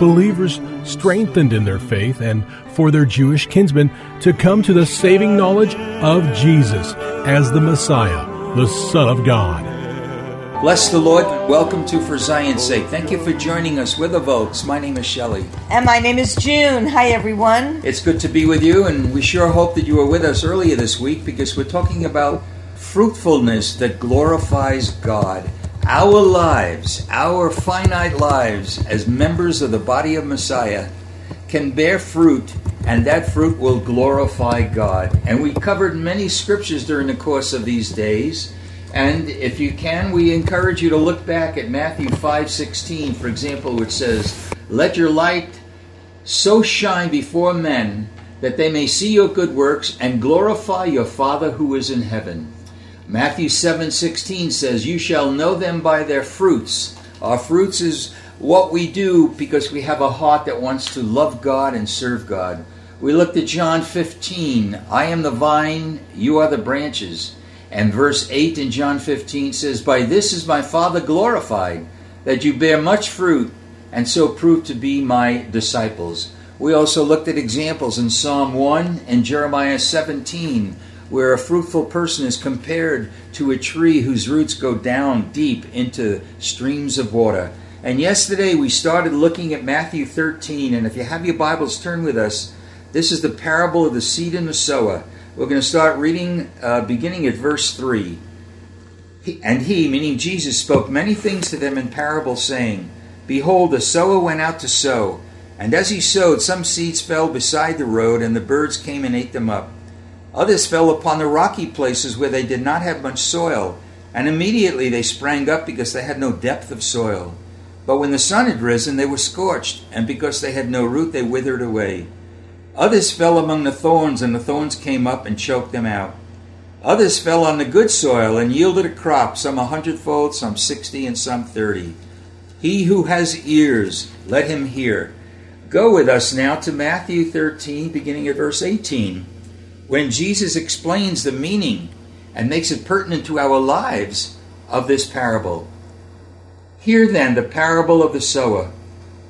Believers strengthened in their faith and for their Jewish kinsmen to come to the saving knowledge of Jesus as the Messiah, the Son of God. Bless the Lord. Welcome to For Zion's Sake. Thank you for joining us. We're the Volks. My name is Shelly. And my name is June. Hi, everyone. It's good to be with you, and we sure hope that you were with us earlier this week because we're talking about fruitfulness that glorifies God. Our lives, our finite lives as members of the body of Messiah, can bear fruit, and that fruit will glorify God. And we covered many scriptures during the course of these days. And if you can, we encourage you to look back at Matthew 5:16, for example, which says, "Let your light so shine before men that they may see your good works and glorify your Father who is in heaven." Matthew 7:16 says, "You shall know them by their fruits." Our fruits is what we do because we have a heart that wants to love God and serve God. We looked at John 15, "I am the vine, you are the branches." And verse 8 in John 15 says, "By this is my Father glorified, that you bear much fruit and so prove to be my disciples." We also looked at examples in Psalm 1 and Jeremiah 17 where a fruitful person is compared to a tree whose roots go down deep into streams of water. And yesterday we started looking at Matthew 13, and if you have your Bibles, turn with us. This is the parable of the seed and the sower. We're going to start reading uh, beginning at verse 3. He, and he, meaning Jesus, spoke many things to them in parables, saying, Behold, the sower went out to sow. And as he sowed, some seeds fell beside the road, and the birds came and ate them up. Others fell upon the rocky places where they did not have much soil, and immediately they sprang up because they had no depth of soil. But when the sun had risen, they were scorched, and because they had no root, they withered away. Others fell among the thorns, and the thorns came up and choked them out. Others fell on the good soil and yielded a crop, some a hundredfold, some sixty, and some thirty. He who has ears, let him hear. Go with us now to Matthew 13, beginning at verse 18 when Jesus explains the meaning and makes it pertinent to our lives of this parable. Hear then the parable of the sower.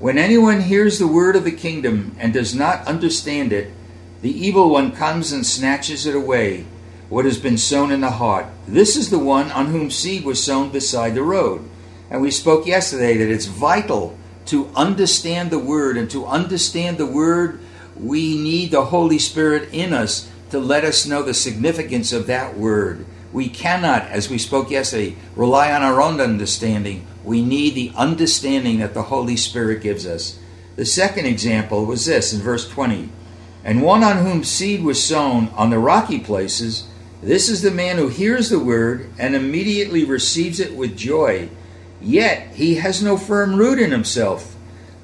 When anyone hears the word of the kingdom and does not understand it, the evil one comes and snatches it away, what has been sown in the heart. This is the one on whom seed was sown beside the road. And we spoke yesterday that it's vital to understand the word, and to understand the word, we need the Holy Spirit in us to let us know the significance of that word. We cannot, as we spoke yesterday, rely on our own understanding. We need the understanding that the Holy Spirit gives us. The second example was this in verse 20 And one on whom seed was sown on the rocky places, this is the man who hears the word and immediately receives it with joy. Yet he has no firm root in himself,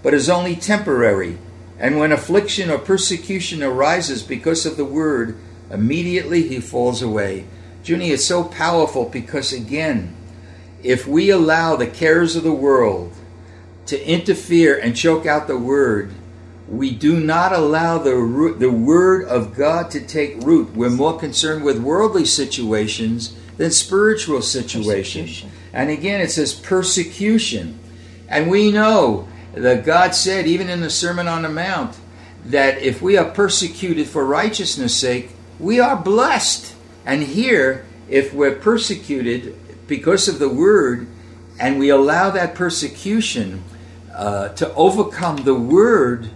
but is only temporary. And when affliction or persecution arises because of the word, immediately he falls away. Junie, it's so powerful because, again, if we allow the cares of the world to interfere and choke out the word, we do not allow the root, the word of God to take root. We're more concerned with worldly situations than spiritual situations. And again, it says persecution. And we know that God said, even in the Sermon on the Mount, that if we are persecuted for righteousness' sake, we are blessed. And here, if we're persecuted because of the word, and we allow that persecution uh, to overcome the word,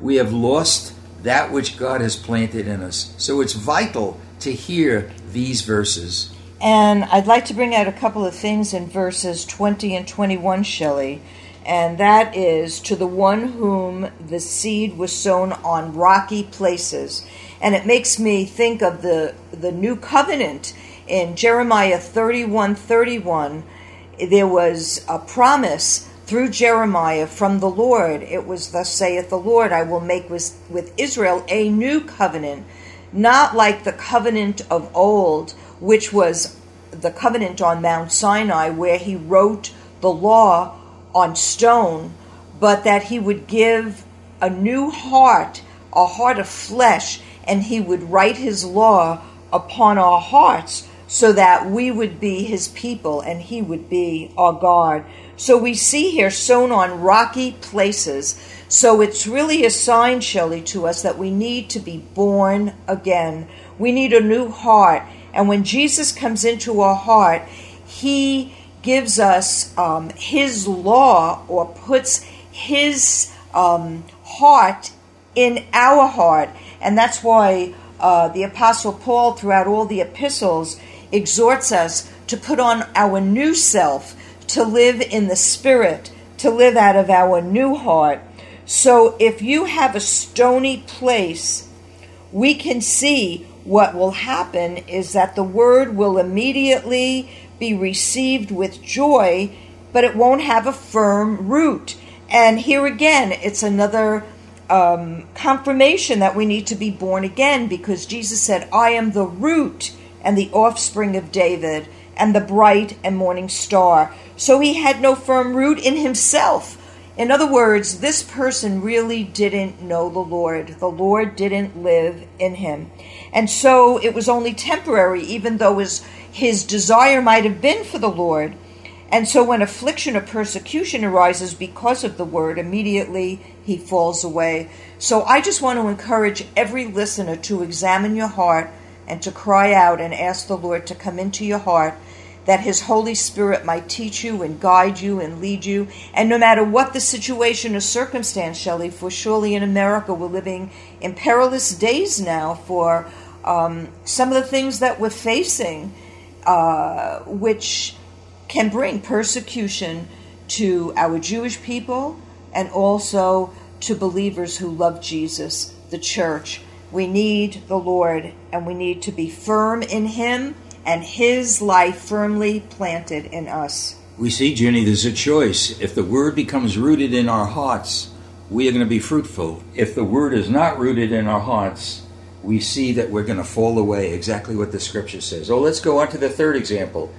we have lost that which God has planted in us. So it's vital to hear these verses. And I'd like to bring out a couple of things in verses 20 and 21, Shelly. And that is to the one whom the seed was sown on rocky places. And it makes me think of the, the new covenant in Jeremiah 31 31. There was a promise through Jeremiah from the Lord. It was, Thus saith the Lord, I will make with, with Israel a new covenant, not like the covenant of old, which was the covenant on Mount Sinai, where he wrote the law on stone, but that he would give a new heart, a heart of flesh, and he would write his law upon our hearts so that we would be his people and he would be our God. So we see here sown on rocky places. So it's really a sign, Shelly, to us that we need to be born again. We need a new heart. And when Jesus comes into our heart, he gives us um, his law or puts his um, heart in our heart. And that's why uh, the Apostle Paul, throughout all the epistles, exhorts us to put on our new self, to live in the Spirit, to live out of our new heart. So if you have a stony place, we can see what will happen is that the word will immediately be received with joy, but it won't have a firm root. And here again, it's another um, confirmation that we need to be born again because Jesus said, I am the root and the offspring of David and the bright and morning star. So he had no firm root in himself. In other words, this person really didn't know the Lord. The Lord didn't live in him. And so it was only temporary, even though his, his desire might have been for the Lord. And so when affliction or persecution arises because of the word, immediately he falls away. So I just want to encourage every listener to examine your heart and to cry out and ask the Lord to come into your heart that His Holy Spirit might teach you and guide you and lead you. And no matter what the situation or circumstance, Shelly, for surely in America we're living in perilous days now for um, some of the things that we're facing, uh, which can bring persecution to our Jewish people and also to believers who love Jesus, the church. We need the Lord and we need to be firm in Him and His life firmly planted in us. We see, Jenny, there's a choice. If the Word becomes rooted in our hearts, we are going to be fruitful. If the Word is not rooted in our hearts, we see that we're going to fall away, exactly what the Scripture says. Oh, let's go on to the third example.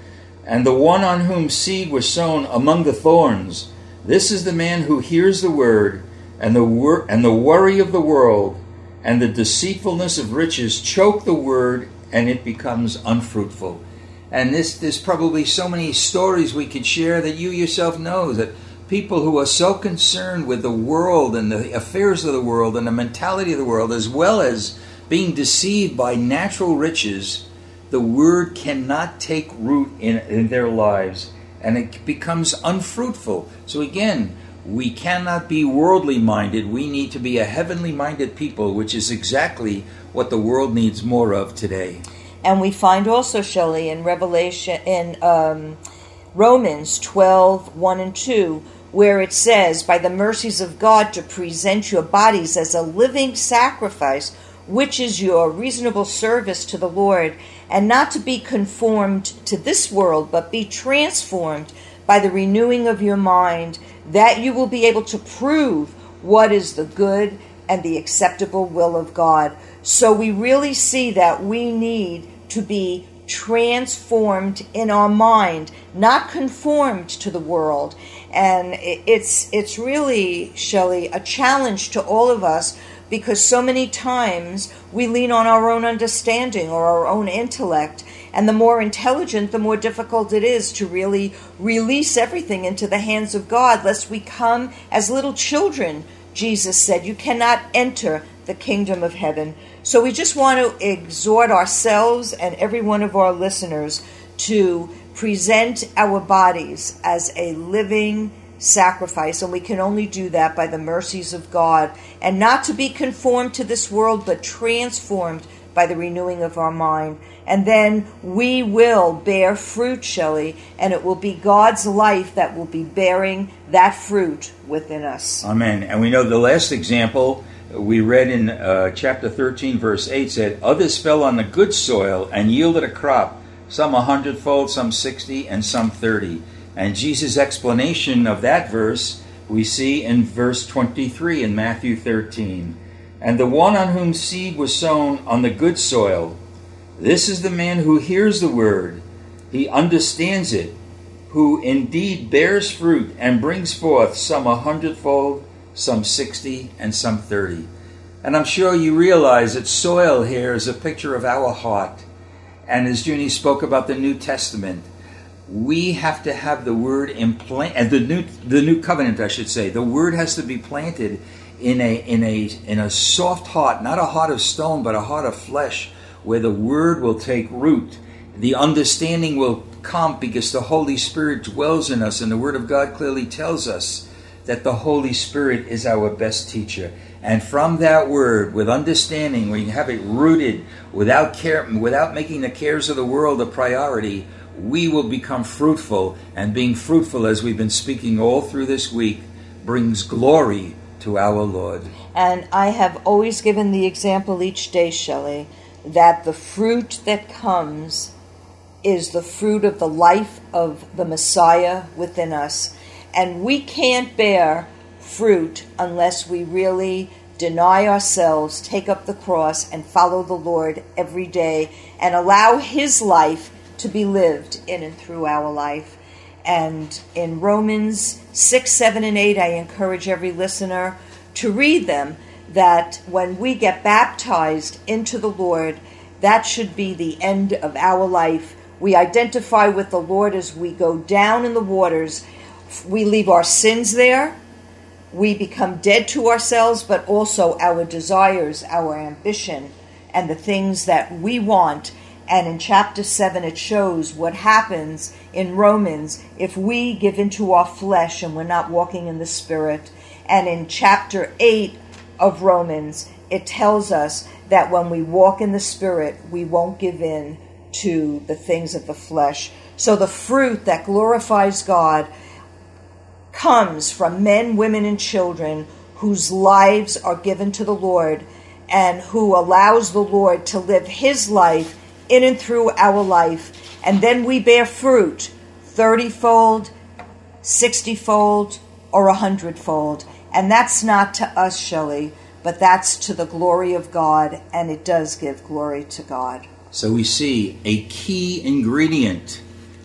And the one on whom seed was sown among the thorns, this is the man who hears the Word, and the, wor- and the worry of the world and the deceitfulness of riches choke the Word, and it becomes unfruitful. And this, there's probably so many stories we could share that you yourself know that people who are so concerned with the world and the affairs of the world and the mentality of the world, as well as being deceived by natural riches, the word cannot take root in, in their lives and it becomes unfruitful. So, again, we cannot be worldly minded. We need to be a heavenly minded people, which is exactly what the world needs more of today. And we find also, Shelly, in Revelation, in um, Romans 12 1 and 2, where it says, By the mercies of God, to present your bodies as a living sacrifice, which is your reasonable service to the Lord, and not to be conformed to this world, but be transformed by the renewing of your mind, that you will be able to prove what is the good and the acceptable will of God. So we really see that we need to be transformed in our mind, not conformed to the world. And it's it's really, Shelly, a challenge to all of us because so many times we lean on our own understanding or our own intellect. And the more intelligent, the more difficult it is to really release everything into the hands of God, lest we come as little children. Jesus said, You cannot enter the kingdom of heaven. So we just want to exhort ourselves and every one of our listeners to present our bodies as a living sacrifice, and we can only do that by the mercies of God, and not to be conformed to this world, but transformed by the renewing of our mind. And then we will bear fruit, Shelly, and it will be God's life that will be bearing that fruit within us. Amen. And we know the last example we read in uh, chapter 13, verse 8 said, Others fell on the good soil and yielded a crop, some a hundredfold, some sixty, and some thirty. And Jesus' explanation of that verse we see in verse 23 in Matthew 13. And the one on whom seed was sown on the good soil, this is the man who hears the word, he understands it, who indeed bears fruit and brings forth some a hundredfold, some sixty, and some thirty. And I'm sure you realize that soil here is a picture of our heart. And as Junie spoke about the New Testament, we have to have the word implant and uh, the new the new covenant I should say the word has to be planted in a in a in a soft heart not a heart of stone but a heart of flesh where the word will take root the understanding will come because the holy spirit dwells in us and the word of God clearly tells us that the holy spirit is our best teacher and from that word with understanding we have it rooted without care without making the cares of the world a priority we will become fruitful. And being fruitful, as we've been speaking all through this week, brings glory to our Lord. And I have always given the example each day, Shelly, that the fruit that comes is the fruit of the life of the Messiah within us. And we can't bear fruit unless we really deny ourselves, take up the cross, and follow the Lord every day and allow His life to be lived in and through our life. And in Romans 6, 7, and 8, I encourage every listener to read them that when we get baptized into the Lord, that should be the end of our life. We identify with the Lord as we go down in the waters. We leave our sins there. We become dead to ourselves, but also our desires, our ambition, and the things that we want and in chapter 7, it shows what happens in Romans if we give into our flesh and we're not walking in the Spirit. And in chapter 8 of Romans, it tells us that when we walk in the Spirit, we won't give in to the things of the flesh. So the fruit that glorifies God comes from men, women, and children whose lives are given to the Lord and who allows the Lord to live his life in and through our life, and then we bear fruit 30 fold, 60 fold, or a hundredfold. And that's not to us, Shelly, but that's to the glory of God, and it does give glory to God. So we see a key ingredient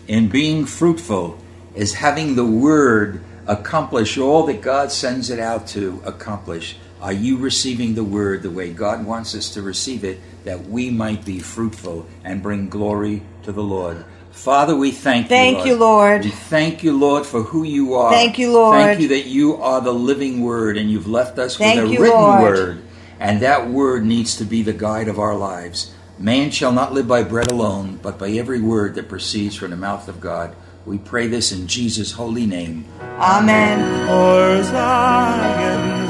in being fruitful is having the word accomplish all that God sends it out to accomplish. Are you receiving the word the way God wants us to receive it, that we might be fruitful and bring glory to the Lord? Father, we thank, thank you, Lord. you, Lord. We thank you, Lord, for who you are. Thank you, Lord. Thank you that you are the living word and you've left us thank with a you, written Lord. word. And that word needs to be the guide of our lives. Man shall not live by bread alone, but by every word that proceeds from the mouth of God. We pray this in Jesus' holy name. Amen. For Zion's sake.